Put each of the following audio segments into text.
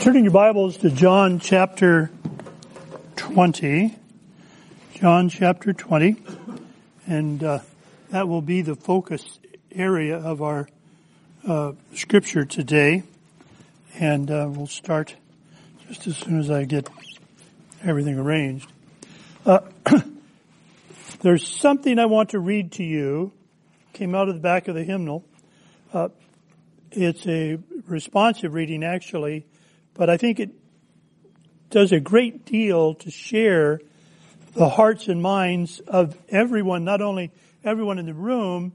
Turning your Bibles to John chapter 20. John chapter 20. And uh, that will be the focus area of our uh, scripture today. And uh, we'll start just as soon as I get everything arranged. Uh, there's something I want to read to you. Came out of the back of the hymnal. Uh, it's a responsive reading actually but I think it does a great deal to share the hearts and minds of everyone, not only everyone in the room,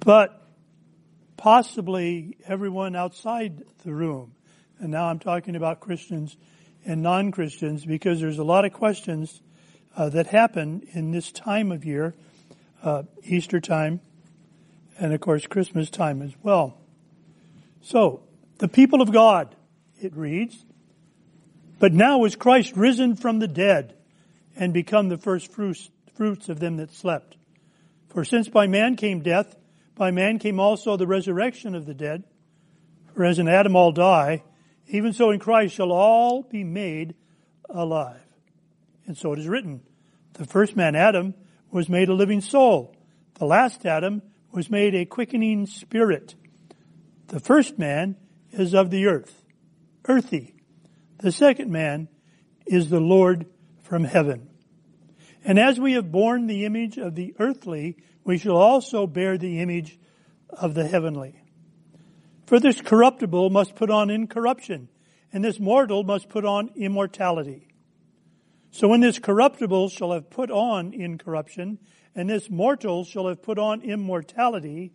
but possibly everyone outside the room. And now I'm talking about Christians and non-Christians because there's a lot of questions uh, that happen in this time of year, uh, Easter time, and of course Christmas time as well. So, the people of God, it reads, But now is Christ risen from the dead and become the first fruits, fruits of them that slept. For since by man came death, by man came also the resurrection of the dead. For as in Adam all die, even so in Christ shall all be made alive. And so it is written, the first man, Adam, was made a living soul. The last Adam was made a quickening spirit. The first man is of the earth earthy. The second man is the Lord from heaven. And as we have borne the image of the earthly, we shall also bear the image of the heavenly. For this corruptible must put on incorruption, and this mortal must put on immortality. So when this corruptible shall have put on incorruption, and this mortal shall have put on immortality,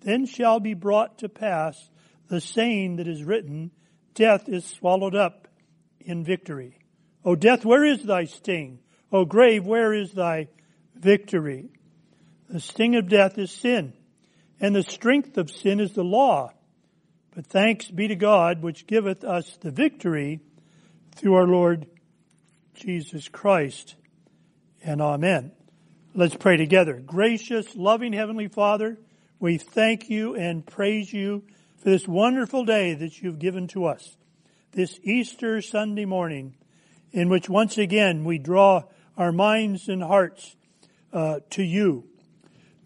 then shall be brought to pass the saying that is written, death is swallowed up in victory. O death, where is thy sting? O grave, where is thy victory? The sting of death is sin, and the strength of sin is the law. But thanks be to God, which giveth us the victory through our Lord Jesus Christ. And amen. Let's pray together. Gracious, loving Heavenly Father, we thank you and praise you for this wonderful day that you've given to us. This Easter Sunday morning, in which once again we draw our minds and hearts uh, to you,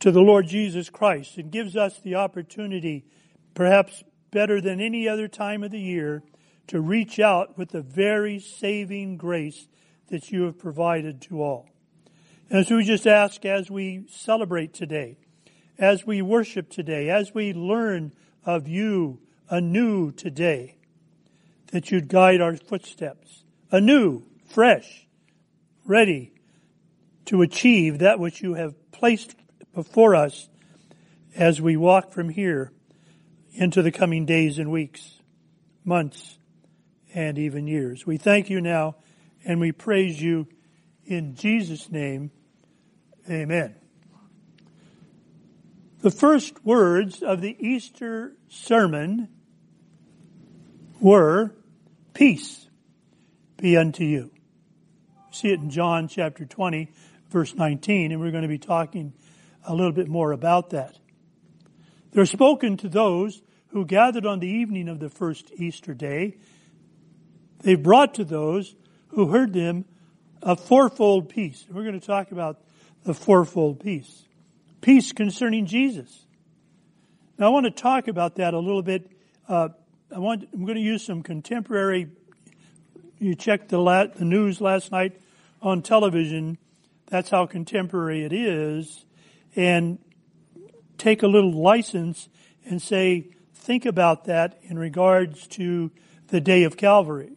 to the Lord Jesus Christ. It gives us the opportunity, perhaps better than any other time of the year, to reach out with the very saving grace that you have provided to all. And so we just ask as we celebrate today, as we worship today, as we learn of you anew today, that you'd guide our footsteps anew, fresh, ready to achieve that which you have placed before us as we walk from here into the coming days and weeks, months, and even years. We thank you now and we praise you in Jesus' name. Amen. The first words of the Easter sermon were, Peace be unto you. See it in John chapter 20, verse 19, and we're going to be talking a little bit more about that. They're spoken to those who gathered on the evening of the first Easter day. They brought to those who heard them a fourfold peace. We're going to talk about the fourfold peace peace concerning Jesus. Now I want to talk about that a little bit. Uh, I want, I'm going to use some contemporary, you checked the, la- the news last night on television. That's how contemporary it is. And take a little license and say, think about that in regards to the day of Calvary.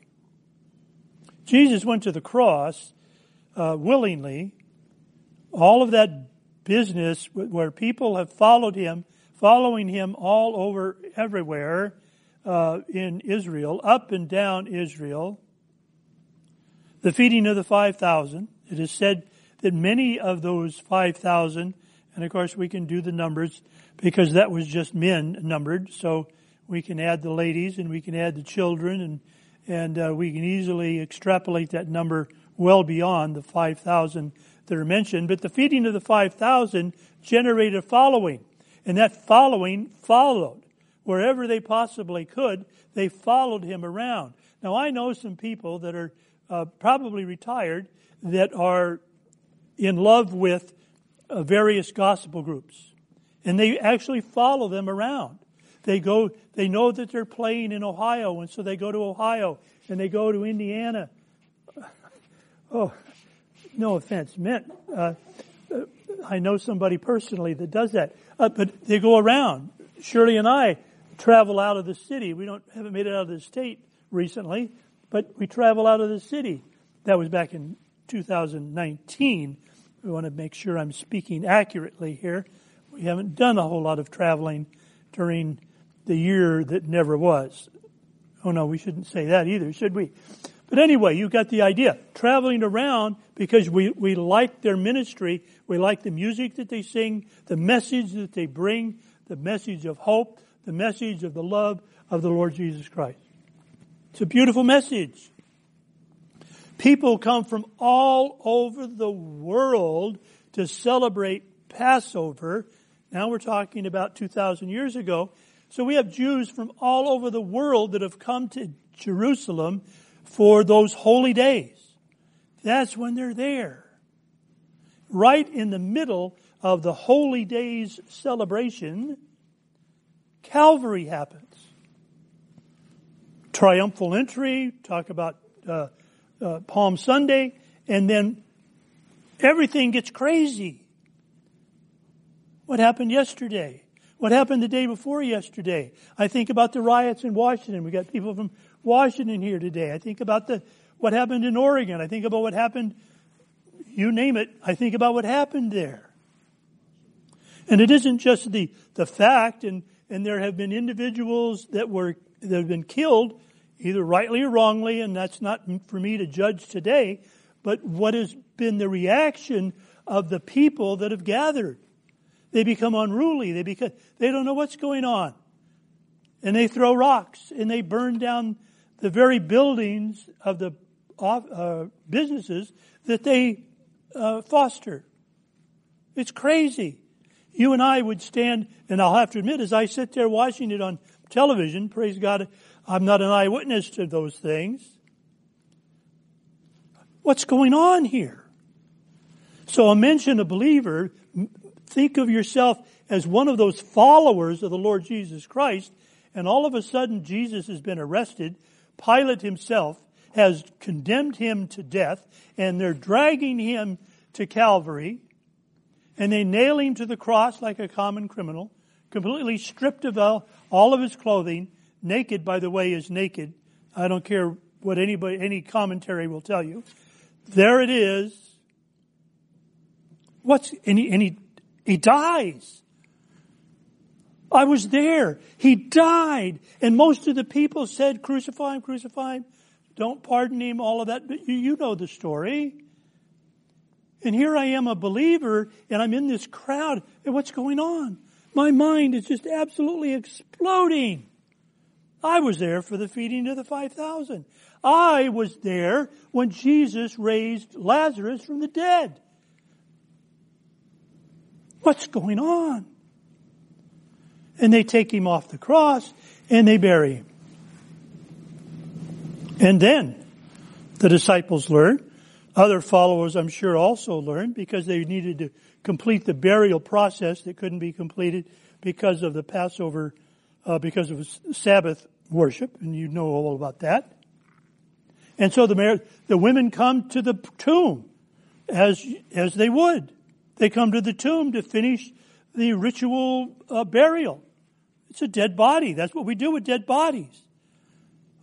Jesus went to the cross uh, willingly. All of that business where people have followed him, following him all over everywhere uh, in Israel, up and down Israel. The feeding of the 5,000. It is said that many of those 5,000, and of course we can do the numbers because that was just men numbered, so we can add the ladies and we can add the children and and uh, we can easily extrapolate that number well beyond the 5,000 that are mentioned, but the feeding of the 5,000 generated a following. And that following followed. wherever they possibly could, they followed him around. Now, I know some people that are uh, probably retired that are in love with uh, various gospel groups, and they actually follow them around. They go, they know that they're playing in Ohio, and so they go to Ohio, and they go to Indiana. Oh, no offense meant. Uh, uh, I know somebody personally that does that, uh, but they go around. Shirley and I travel out of the city. We don't haven't made it out of the state recently, but we travel out of the city. That was back in 2019. We want to make sure I'm speaking accurately here. We haven't done a whole lot of traveling during the year that never was. Oh no, we shouldn't say that either, should we? But anyway, you got the idea. Traveling around because we, we like their ministry. We like the music that they sing, the message that they bring, the message of hope, the message of the love of the Lord Jesus Christ. It's a beautiful message. People come from all over the world to celebrate Passover. Now we're talking about 2,000 years ago. So we have Jews from all over the world that have come to Jerusalem for those holy days. That's when they're there. Right in the middle of the holy days celebration, Calvary happens. Triumphal entry, talk about uh, uh, Palm Sunday, and then everything gets crazy. What happened yesterday? What happened the day before yesterday? I think about the riots in Washington. We got people from Washington here today. I think about the what happened in Oregon. I think about what happened, you name it. I think about what happened there. And it isn't just the, the fact, and, and there have been individuals that were, that have been killed, either rightly or wrongly, and that's not for me to judge today, but what has been the reaction of the people that have gathered. They become unruly. They become, they don't know what's going on. And they throw rocks and they burn down the very buildings of the uh, businesses that they uh, foster. It's crazy. You and I would stand, and I'll have to admit, as I sit there watching it on television, praise God, I'm not an eyewitness to those things. What's going on here? So, a mention a believer, think of yourself as one of those followers of the Lord Jesus Christ, and all of a sudden Jesus has been arrested. Pilate himself has condemned him to death, and they're dragging him to Calvary and they nail him to the cross like a common criminal, completely stripped of all, of his clothing, naked, by the way, is naked. I don't care what anybody, any commentary will tell you. There it is. What's, and he, and he, he dies. I was there. He died. And most of the people said, crucify him, crucify him. Don't pardon him, all of that. But you, you know the story. And here I am a believer and I'm in this crowd and what's going on? My mind is just absolutely exploding. I was there for the feeding of the 5,000. I was there when Jesus raised Lazarus from the dead. What's going on? And they take him off the cross and they bury him. And then the disciples learn other followers, I'm sure, also learned because they needed to complete the burial process that couldn't be completed because of the Passover, uh, because of Sabbath worship, and you know all about that. And so the, the women come to the tomb as, as they would. They come to the tomb to finish the ritual uh, burial. It's a dead body. That's what we do with dead bodies.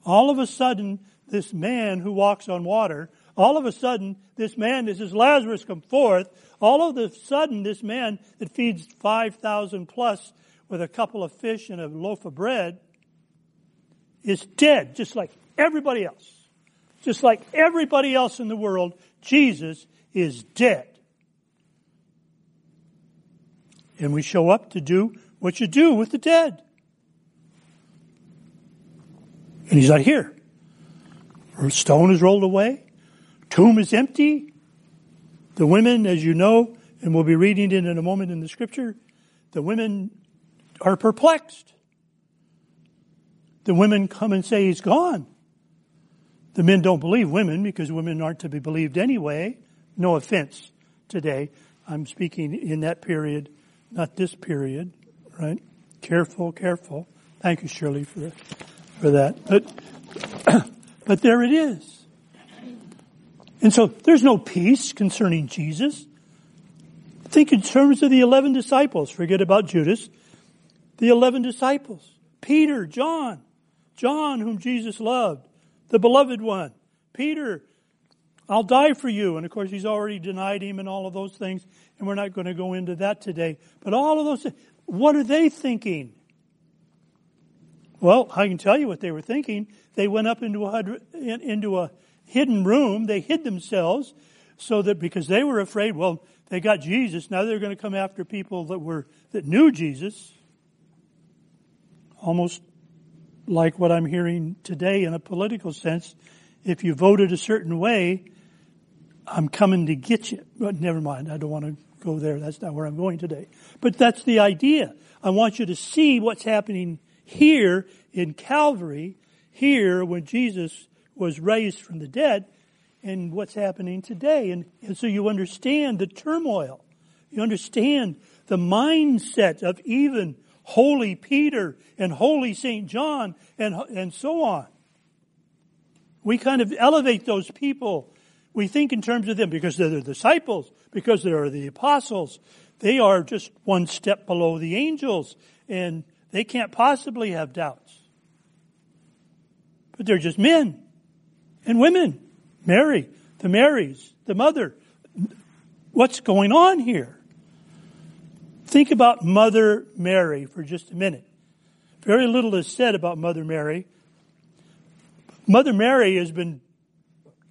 All of a sudden, this man who walks on water all of a sudden, this man, this is Lazarus come forth. All of a sudden, this man that feeds 5,000 plus with a couple of fish and a loaf of bread is dead, just like everybody else. Just like everybody else in the world, Jesus is dead. And we show up to do what you do with the dead. And he's not here. Her stone is rolled away tomb is empty. The women, as you know, and we'll be reading it in a moment in the scripture, the women are perplexed. The women come and say he's gone. The men don't believe women because women aren't to be believed anyway. No offense today. I'm speaking in that period, not this period, right? Careful, careful. Thank you, Shirley, for, for that. But, but there it is. And so there's no peace concerning Jesus. Think in terms of the 11 disciples. Forget about Judas. The 11 disciples. Peter, John, John whom Jesus loved, the beloved one. Peter, I'll die for you. And of course, he's already denied him and all of those things. And we're not going to go into that today. But all of those, what are they thinking? Well, I can tell you what they were thinking. They went up into a, into a hidden room. They hid themselves so that because they were afraid, well, they got Jesus. Now they're going to come after people that were, that knew Jesus. Almost like what I'm hearing today in a political sense. If you voted a certain way, I'm coming to get you. But never mind. I don't want to go there. That's not where I'm going today. But that's the idea. I want you to see what's happening here in Calvary, here when Jesus was raised from the dead, and what's happening today. And, and so you understand the turmoil. You understand the mindset of even holy Peter and holy St. John and, and so on. We kind of elevate those people. We think in terms of them because they're the disciples, because they're the apostles. They are just one step below the angels and they can't possibly have doubts. But they're just men and women. Mary, the Marys, the mother. What's going on here? Think about Mother Mary for just a minute. Very little is said about Mother Mary. Mother Mary has been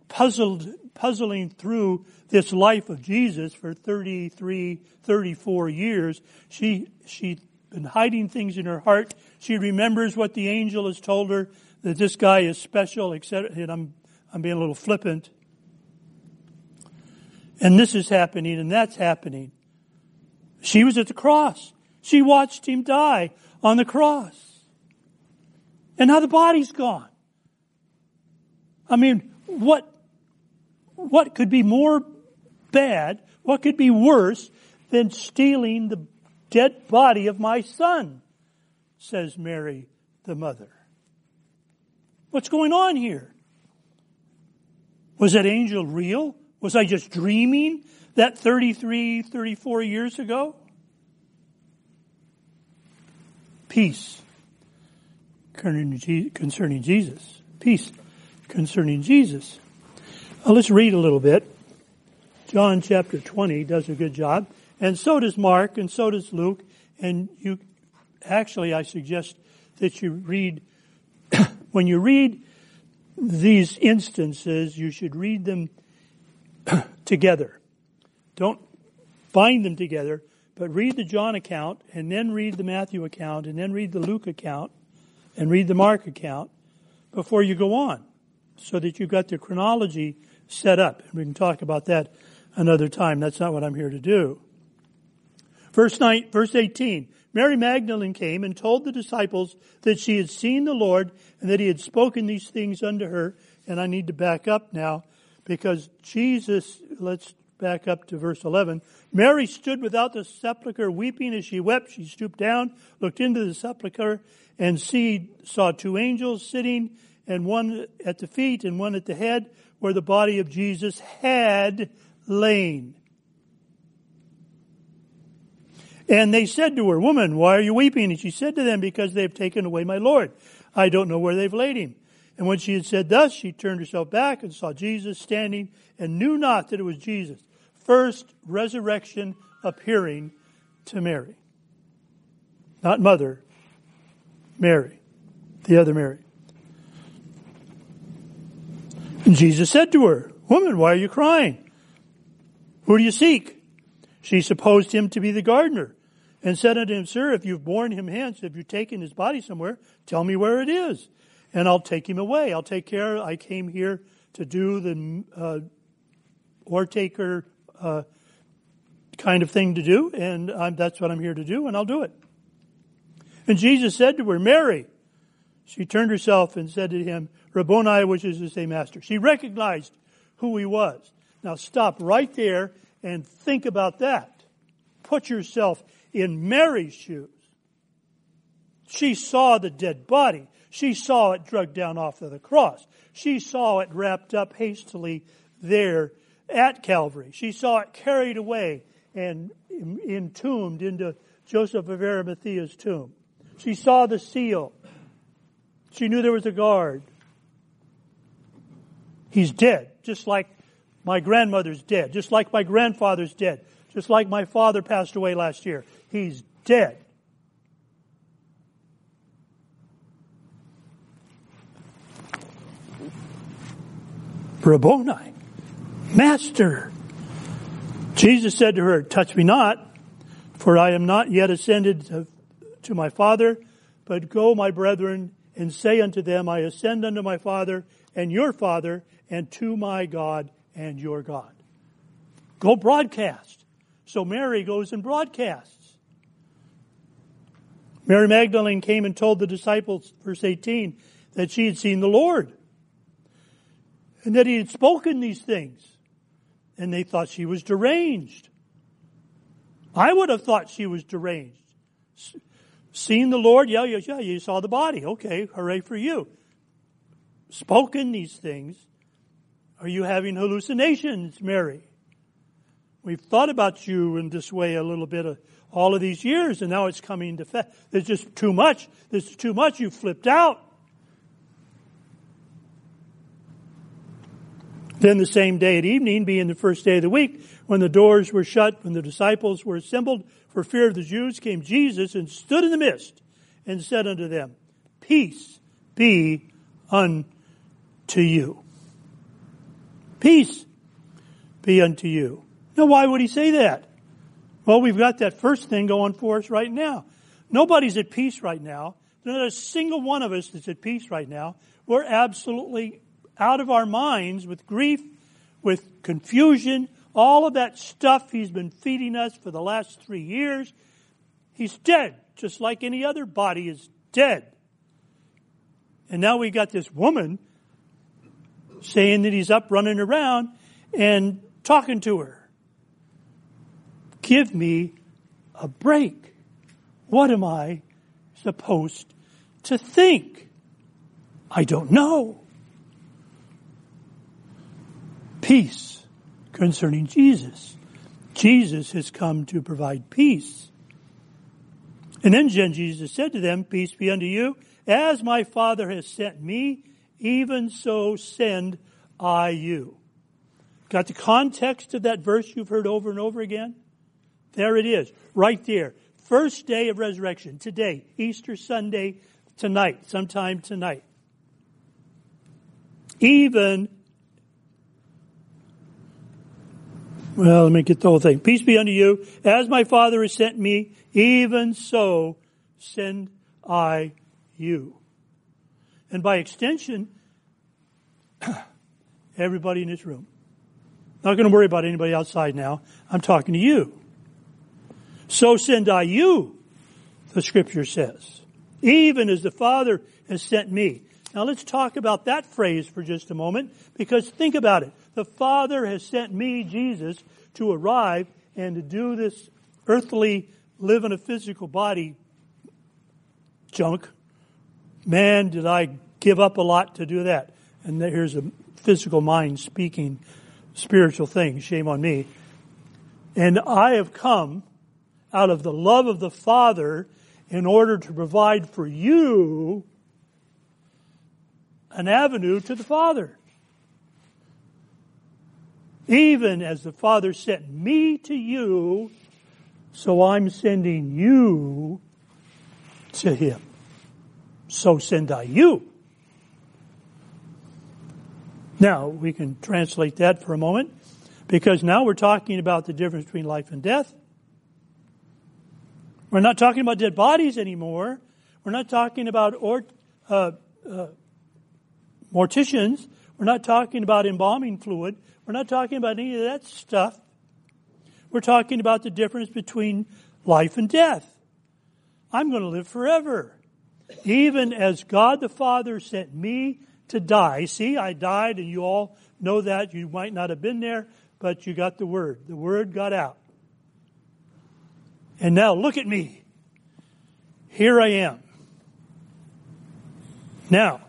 puzzled, puzzling through this life of Jesus for 33, 34 years. She, she's been hiding things in her heart. She remembers what the angel has told her, that this guy is special, etc. And I'm, I'm being a little flippant. And this is happening and that's happening. She was at the cross. She watched him die on the cross. And now the body's gone. I mean, what, what could be more bad? What could be worse than stealing the dead body of my son? Says Mary, the mother. What's going on here? Was that angel real? Was I just dreaming? that 33, 34 years ago? Peace concerning Jesus. Peace concerning Jesus. Let's read a little bit. John chapter 20 does a good job. And so does Mark, and so does Luke. And you, actually, I suggest that you read, when you read these instances, you should read them together. Don't bind them together, but read the John account and then read the Matthew account and then read the Luke account and read the Mark account before you go on so that you've got the chronology set up. And we can talk about that another time. That's not what I'm here to do. Verse 9, verse 18. Mary Magdalene came and told the disciples that she had seen the Lord and that he had spoken these things unto her. And I need to back up now because Jesus, let's back up to verse 11. Mary stood without the sepulchre weeping as she wept. She stooped down, looked into the sepulchre, and see, saw two angels sitting, and one at the feet and one at the head, where the body of Jesus had lain. And they said to her, Woman, why are you weeping? And she said to them, Because they have taken away my Lord. I don't know where they've laid him. And when she had said thus, she turned herself back and saw Jesus standing and knew not that it was Jesus. First resurrection appearing to Mary. Not mother, Mary, the other Mary. And Jesus said to her, Woman, why are you crying? Who do you seek? She supposed him to be the gardener and said unto him, Sir, if you've borne him hence, if you've taken his body somewhere, tell me where it is and I'll take him away. I'll take care. I came here to do the uh, or taker uh, kind of thing to do, and I'm, that's what I'm here to do, and I'll do it. And Jesus said to her, Mary. She turned herself and said to him, Rabboni, which is to say master. She recognized who he was. Now stop right there and think about that. Put yourself in Mary's shoes. She saw the dead body. She saw it dragged down off of the cross. She saw it wrapped up hastily there at Calvary. She saw it carried away and entombed into Joseph of Arimathea's tomb. She saw the seal. She knew there was a guard. He's dead, just like my grandmother's dead, just like my grandfather's dead, just like my father passed away last year. He's dead. Rabboni, Master. Jesus said to her, Touch me not, for I am not yet ascended to, to my Father, but go, my brethren, and say unto them, I ascend unto my Father and your Father, and to my God and your God. Go broadcast. So Mary goes and broadcasts. Mary Magdalene came and told the disciples, verse 18, that she had seen the Lord and that he had spoken these things. And they thought she was deranged. I would have thought she was deranged. Seen the Lord? Yeah, yeah, yeah, you saw the body. Okay, hooray for you. Spoken these things. Are you having hallucinations, Mary? We've thought about you in this way a little bit of all of these years, and now it's coming to fact. There's just too much. There's too much. You flipped out. Then the same day at evening, being the first day of the week, when the doors were shut, when the disciples were assembled for fear of the Jews, came Jesus and stood in the midst and said unto them, Peace be unto you. Peace be unto you. Now why would he say that? Well, we've got that first thing going for us right now. Nobody's at peace right now. There's not a single one of us that's at peace right now. We're absolutely out of our minds with grief, with confusion, all of that stuff he's been feeding us for the last three years. He's dead, just like any other body is dead. And now we got this woman saying that he's up running around and talking to her. Give me a break. What am I supposed to think? I don't know peace concerning Jesus. Jesus has come to provide peace. And then Jesus said to them, Peace be unto you. As my Father has sent me, even so send I you. Got the context of that verse you've heard over and over again? There it is, right there. First day of resurrection, today, Easter Sunday, tonight, sometime tonight. Even Well, let me get the whole thing. Peace be unto you. As my Father has sent me, even so send I you. And by extension, everybody in this room. Not going to worry about anybody outside now. I'm talking to you. So send I you, the scripture says. Even as the Father has sent me. Now let's talk about that phrase for just a moment, because think about it. The Father has sent me, Jesus, to arrive and to do this earthly, live in a physical body junk. Man, did I give up a lot to do that. And here's a physical mind speaking spiritual things. Shame on me. And I have come out of the love of the Father in order to provide for you an avenue to the Father. Even as the Father sent me to you, so I'm sending you to Him. So send I you. Now, we can translate that for a moment, because now we're talking about the difference between life and death. We're not talking about dead bodies anymore. We're not talking about or, uh, uh, morticians. We're not talking about embalming fluid. We're not talking about any of that stuff. We're talking about the difference between life and death. I'm going to live forever. even as God the Father sent me to die. See, I died and you all know that. You might not have been there, but you got the word. The word got out. And now look at me. Here I am. Now,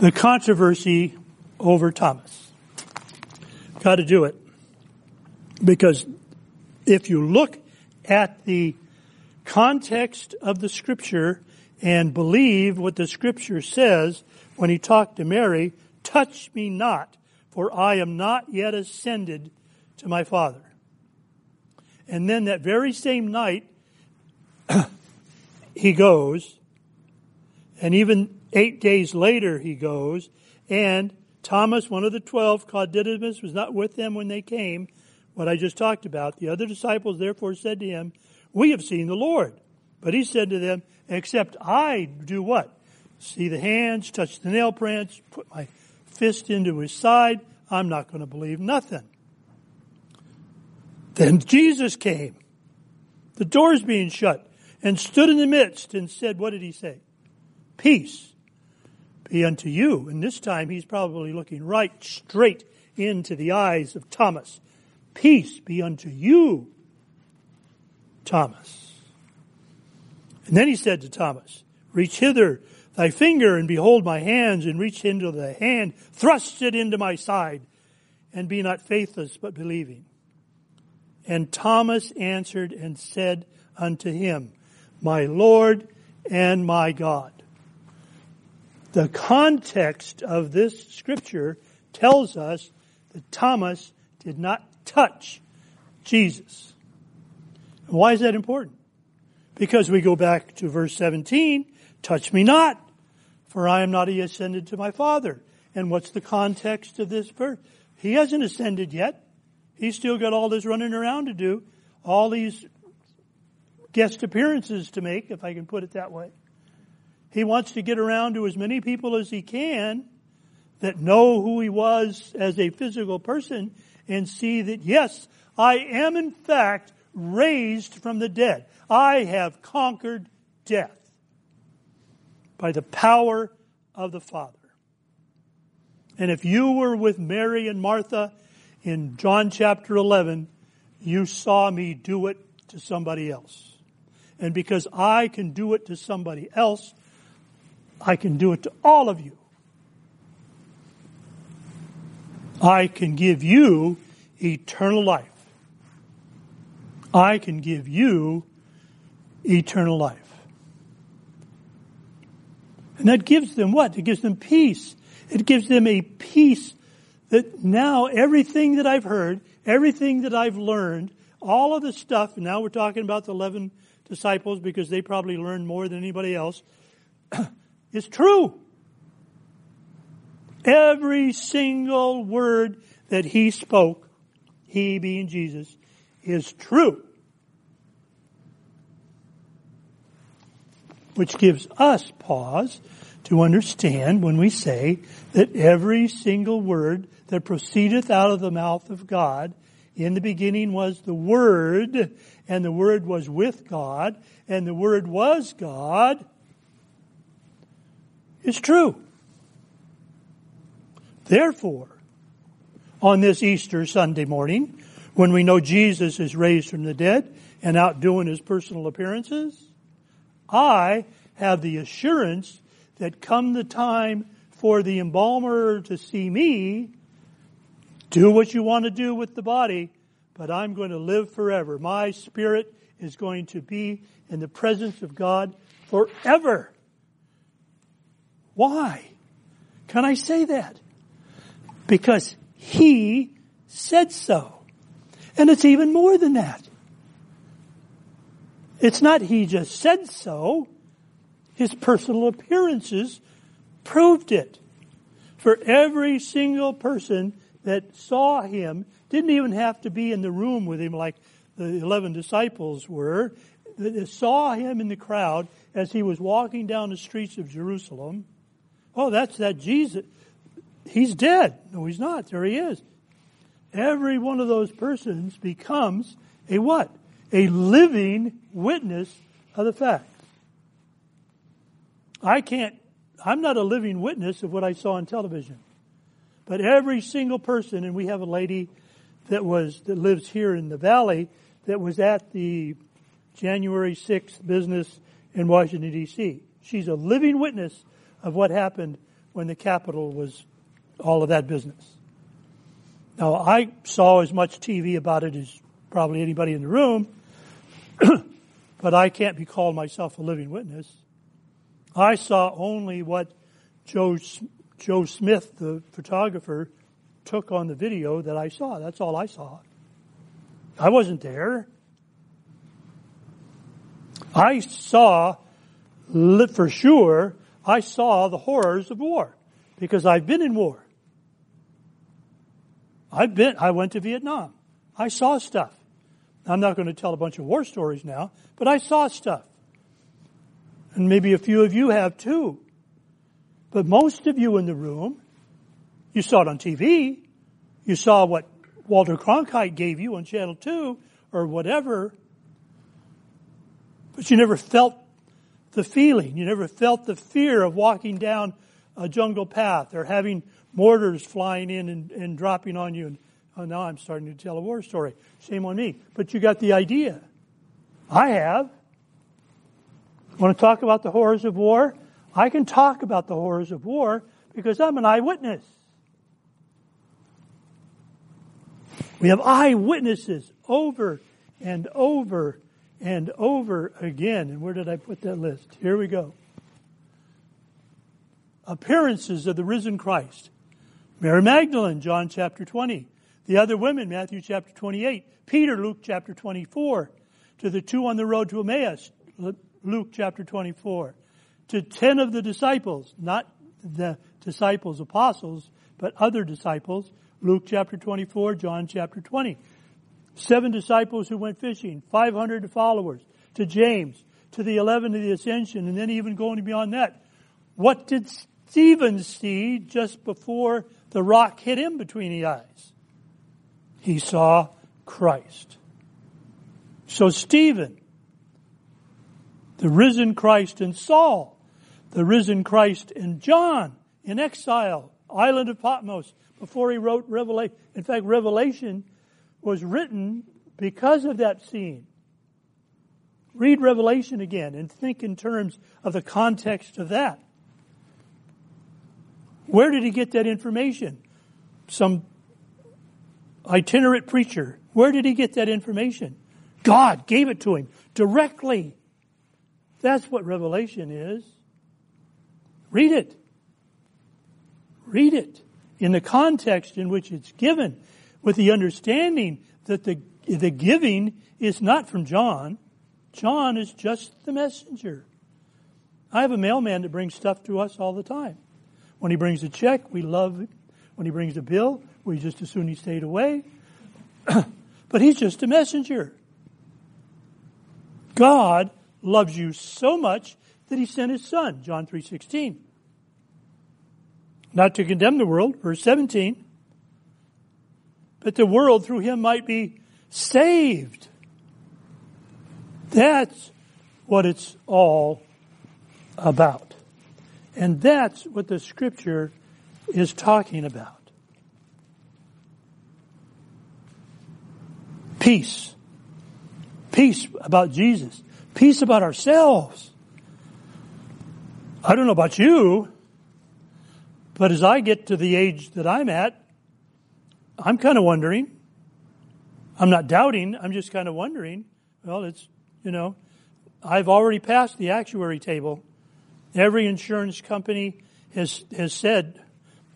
the controversy over Thomas. Got to do it. Because if you look at the context of the scripture and believe what the scripture says when he talked to Mary, touch me not, for I am not yet ascended to my Father. And then that very same night, he goes, and even eight days later he goes, and Thomas, one of the twelve, called Didymus, was not with them when they came, what I just talked about. The other disciples therefore said to him, We have seen the Lord. But he said to them, Except I do what? See the hands, touch the nail prints, put my fist into his side, I'm not going to believe nothing. Then Jesus came, the doors being shut, and stood in the midst and said, What did he say? Peace be unto you. And this time he's probably looking right straight into the eyes of Thomas. Peace be unto you, Thomas. And then he said to Thomas, Reach hither thy finger and behold my hands, and reach into the hand, thrust it into my side, and be not faithless but believing. And Thomas answered and said unto him, My Lord and my God. The context of this scripture tells us that Thomas did not touch Jesus. Why is that important? Because we go back to verse 17, touch me not, for I am not yet ascended to my Father. And what's the context of this verse? He hasn't ascended yet. He's still got all this running around to do, all these guest appearances to make, if I can put it that way. He wants to get around to as many people as he can that know who he was as a physical person and see that yes, I am in fact raised from the dead. I have conquered death by the power of the Father. And if you were with Mary and Martha in John chapter 11, you saw me do it to somebody else. And because I can do it to somebody else, I can do it to all of you. I can give you eternal life. I can give you eternal life. And that gives them what? It gives them peace. It gives them a peace that now everything that I've heard, everything that I've learned, all of the stuff, now we're talking about the 11 disciples because they probably learned more than anybody else, is true. Every single word that he spoke, he being Jesus, is true. Which gives us pause to understand when we say that every single word that proceedeth out of the mouth of God, in the beginning was the Word, and the Word was with God, and the Word was God, is true. Therefore, on this Easter Sunday morning, when we know Jesus is raised from the dead and out doing his personal appearances, I have the assurance that come the time for the embalmer to see me, do what you want to do with the body, but I'm going to live forever. My spirit is going to be in the presence of God forever. Why can I say that? Because He said so. And it's even more than that. It's not He just said so. His personal appearances proved it. For every single person that saw him didn't even have to be in the room with him like the 11 disciples were. They saw him in the crowd as he was walking down the streets of Jerusalem Oh, that's that Jesus. He's dead. No, he's not. There he is. Every one of those persons becomes a what? A living witness of the fact. I can't, I'm not a living witness of what I saw on television. But every single person, and we have a lady that was, that lives here in the valley that was at the January 6th business in Washington DC. She's a living witness of what happened when the Capitol was all of that business. Now, I saw as much TV about it as probably anybody in the room, but I can't be called myself a living witness. I saw only what Joe, Joe Smith, the photographer, took on the video that I saw. That's all I saw. I wasn't there. I saw, for sure, I saw the horrors of war because I've been in war. I've been, I went to Vietnam. I saw stuff. I'm not going to tell a bunch of war stories now, but I saw stuff. And maybe a few of you have too. But most of you in the room, you saw it on TV. You saw what Walter Cronkite gave you on Channel 2 or whatever. But you never felt the feeling. You never felt the fear of walking down a jungle path or having mortars flying in and, and dropping on you. And oh, now I'm starting to tell a war story. Shame on me. But you got the idea. I have. Want to talk about the horrors of war? I can talk about the horrors of war because I'm an eyewitness. We have eyewitnesses over and over and over again. And where did I put that list? Here we go. Appearances of the risen Christ. Mary Magdalene, John chapter 20. The other women, Matthew chapter 28. Peter, Luke chapter 24. To the two on the road to Emmaus, Luke chapter 24. To ten of the disciples, not the disciples apostles, but other disciples, Luke chapter 24, John chapter 20. Seven disciples who went fishing, 500 followers, to James, to the 11 of the ascension, and then even going beyond that. What did Stephen see just before the rock hit him between the eyes. He saw Christ. So Stephen, the risen Christ in Saul, the risen Christ in John in exile, island of Patmos, before he wrote Revelation. In fact, Revelation was written because of that scene. Read Revelation again and think in terms of the context of that. Where did he get that information? Some itinerant preacher. Where did he get that information? God gave it to him directly. That's what revelation is. Read it. Read it in the context in which it's given with the understanding that the, the giving is not from John. John is just the messenger. I have a mailman that brings stuff to us all the time. When he brings a check, we love it. When he brings a bill, we just as soon he stayed away. but he's just a messenger. God loves you so much that he sent his son, John 3:16. Not to condemn the world, verse 17, but the world through him might be saved. That's what it's all about. And that's what the scripture is talking about. Peace. Peace about Jesus. Peace about ourselves. I don't know about you, but as I get to the age that I'm at, I'm kind of wondering. I'm not doubting, I'm just kind of wondering. Well, it's, you know, I've already passed the actuary table Every insurance company has, has said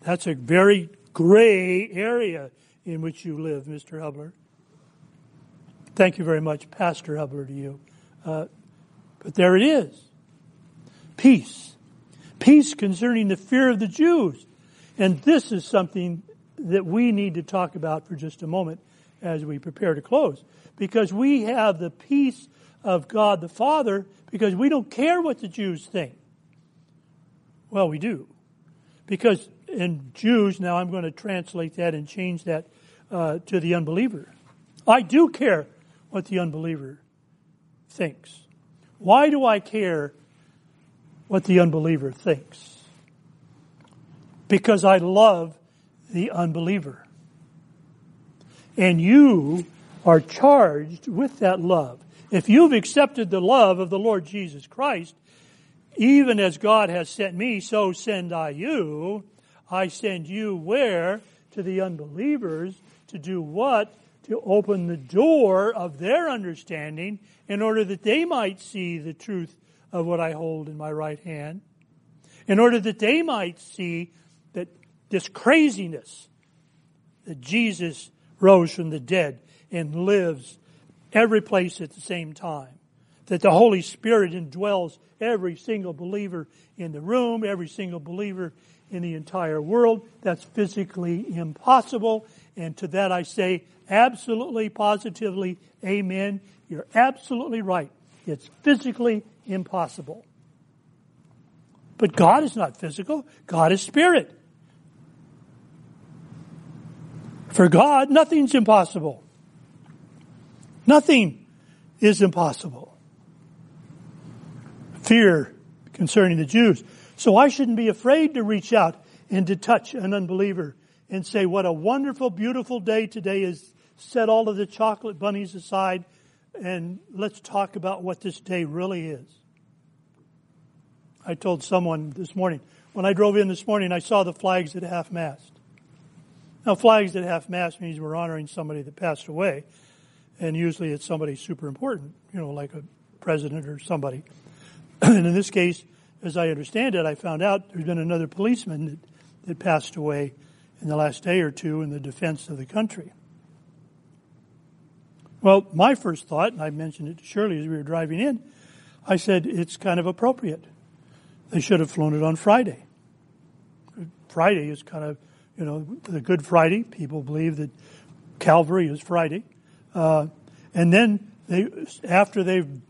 that's a very gray area in which you live, Mr. Hubler. Thank you very much, Pastor Hubler, to you. Uh, but there it is. Peace. Peace concerning the fear of the Jews. And this is something that we need to talk about for just a moment as we prepare to close. Because we have the peace of God the Father because we don't care what the Jews think. Well, we do. Because in Jews, now I'm going to translate that and change that uh, to the unbeliever. I do care what the unbeliever thinks. Why do I care what the unbeliever thinks. Because I love the unbeliever. And you are charged with that love. If you've accepted the love of the Lord Jesus Christ, even as God has sent me, so send I you. I send you where? To the unbelievers to do what? To open the door of their understanding in order that they might see the truth of what I hold in my right hand. In order that they might see that this craziness that Jesus rose from the dead and lives every place at the same time. That the Holy Spirit indwells every single believer in the room, every single believer in the entire world. That's physically impossible. And to that I say absolutely, positively, amen. You're absolutely right. It's physically impossible. But God is not physical. God is spirit. For God, nothing's impossible. Nothing is impossible. Fear concerning the Jews. So I shouldn't be afraid to reach out and to touch an unbeliever and say, what a wonderful, beautiful day today is. Set all of the chocolate bunnies aside and let's talk about what this day really is. I told someone this morning, when I drove in this morning, I saw the flags at half mast. Now, flags at half mast means we're honoring somebody that passed away, and usually it's somebody super important, you know, like a president or somebody. and in this case, as I understand it, I found out there's been another policeman that, that passed away in the last day or two in the defense of the country. Well, my first thought, and I mentioned it to Shirley as we were driving in, I said it's kind of appropriate. They should have flown it on Friday. Friday is kind of, you know, the Good Friday. People believe that Calvary is Friday. Uh, and then they, after they've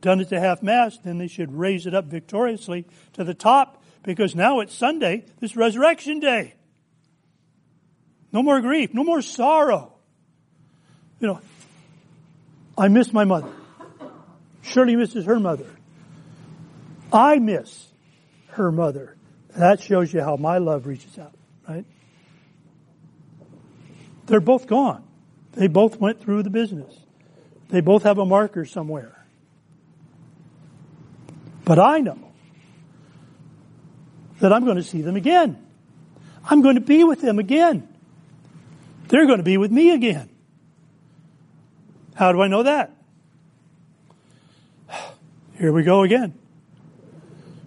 done it to half mast, then they should raise it up victoriously to the top because now it's Sunday, this resurrection day. No more grief, no more sorrow. You know, I miss my mother. Shirley misses her mother. I miss her mother. That shows you how my love reaches out, right? They're both gone. They both went through the business. They both have a marker somewhere. But I know that I'm going to see them again. I'm going to be with them again. They're going to be with me again. How do I know that? Here we go again.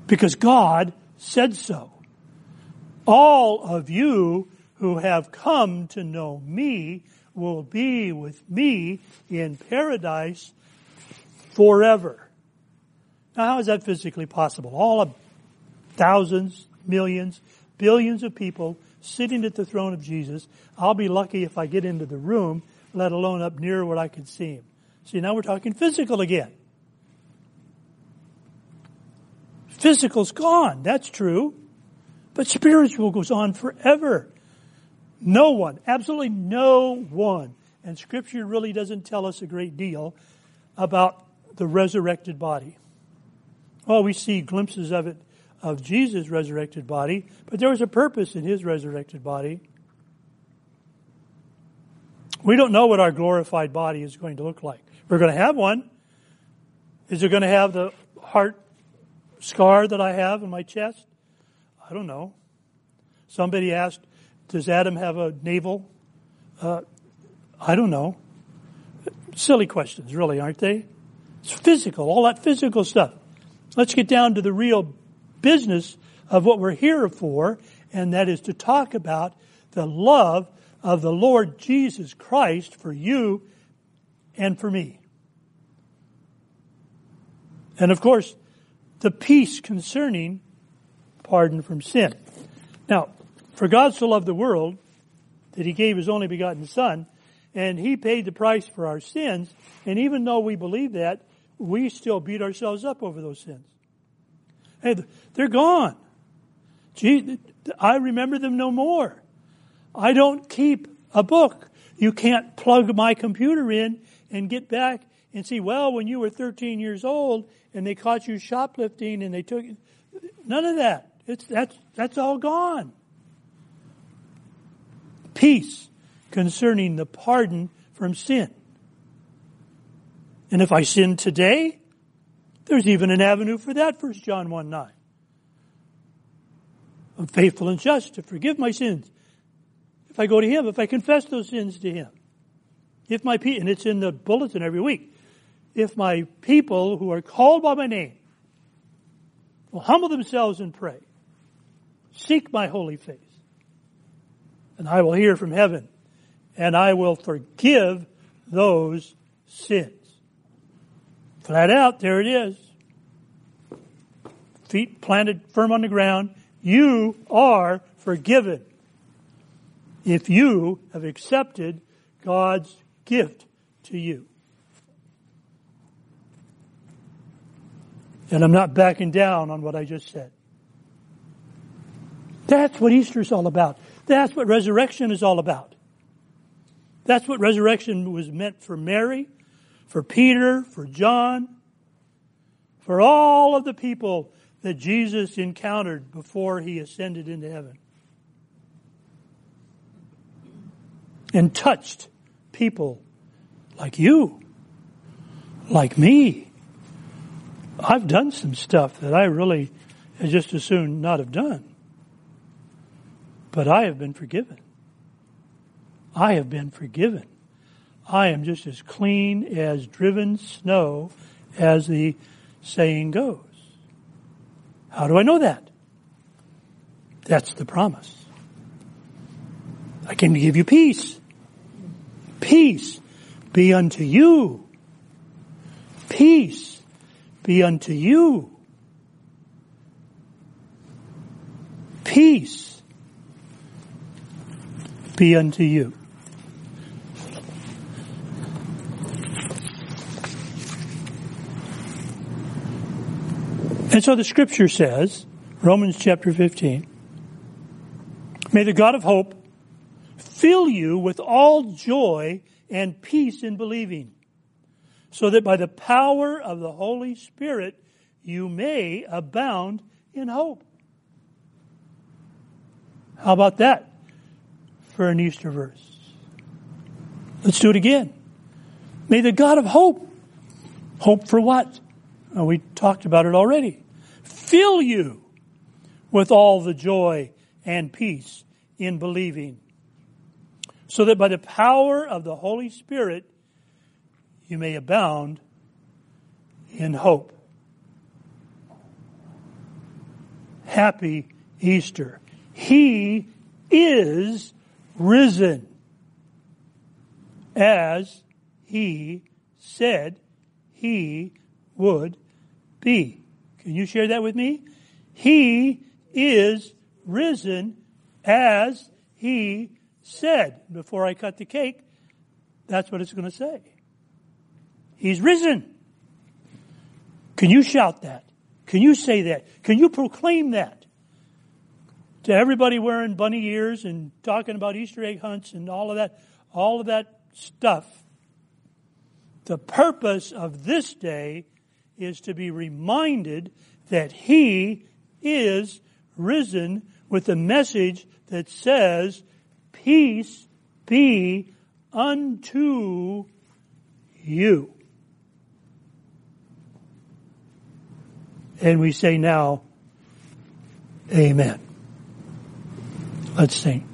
Because God said so. All of you who have come to know me will be with me in paradise forever. Now, how is that physically possible? All of thousands, millions, billions of people sitting at the throne of Jesus. I'll be lucky if I get into the room let alone up near where I can see him. See, now we're talking physical again. Physical's gone, that's true. But spiritual goes on forever. No one, absolutely no one, and scripture really doesn't tell us a great deal about the resurrected body. Well, we see glimpses of it, of Jesus' resurrected body, but there was a purpose in his resurrected body. We don't know what our glorified body is going to look like. We're going to have one. Is it going to have the heart scar that I have in my chest? I don't know. Somebody asked, does Adam have a navel? Uh, I don't know. Silly questions, really, aren't they? It's physical, all that physical stuff. Let's get down to the real business of what we're here for, and that is to talk about the love of the Lord Jesus Christ for you and for me. And of course, the peace concerning pardon from sin. Now, for God so loved the world that he gave his only begotten son, and he paid the price for our sins, and even though we believe that, we still beat ourselves up over those sins. Hey, they're gone. I remember them no more. I don't keep a book. You can't plug my computer in and get back and see, well, when you were 13 years old and they caught you shoplifting and they took, None of that. It's, that's, that's all gone. Peace concerning the pardon from sin. And if I sin today, there's even an avenue for that, 1 John 1 9. I'm faithful and just to forgive my sins. If I go to Him, if I confess those sins to Him. If my people, and it's in the bulletin every week, if my people who are called by my name will humble themselves and pray, seek my holy face, and I will hear from heaven, and I will forgive those sins. Flat out, there it is. Feet planted firm on the ground. You are forgiven if you have accepted God's gift to you. And I'm not backing down on what I just said. That's what Easter is all about. That's what resurrection is all about. That's what resurrection was meant for Mary, for Peter, for John, for all of the people that Jesus encountered before he ascended into heaven. And touched people like you, like me. I've done some stuff that I really just as soon not have done. But I have been forgiven. I have been forgiven. I am just as clean as driven snow as the saying goes. How do I know that? That's the promise. I came to give you peace. Peace be unto you. Peace be unto you. Peace be unto you. And so the scripture says, Romans chapter 15, May the God of hope fill you with all joy and peace in believing, so that by the power of the Holy Spirit you may abound in hope. How about that? For an Easter verse. Let's do it again. May the God of hope, hope for what? We talked about it already. Fill you with all the joy and peace in believing, so that by the power of the Holy Spirit you may abound in hope. Happy Easter. He is risen as he said he would be. Can you share that with me? He is risen as he said. Before I cut the cake, that's what it's going to say. He's risen. Can you shout that? Can you say that? Can you proclaim that? To everybody wearing bunny ears and talking about Easter egg hunts and all of that, all of that stuff. The purpose of this day is to be reminded that He is risen with a message that says, Peace be unto you. And we say now, Amen. Let's sing.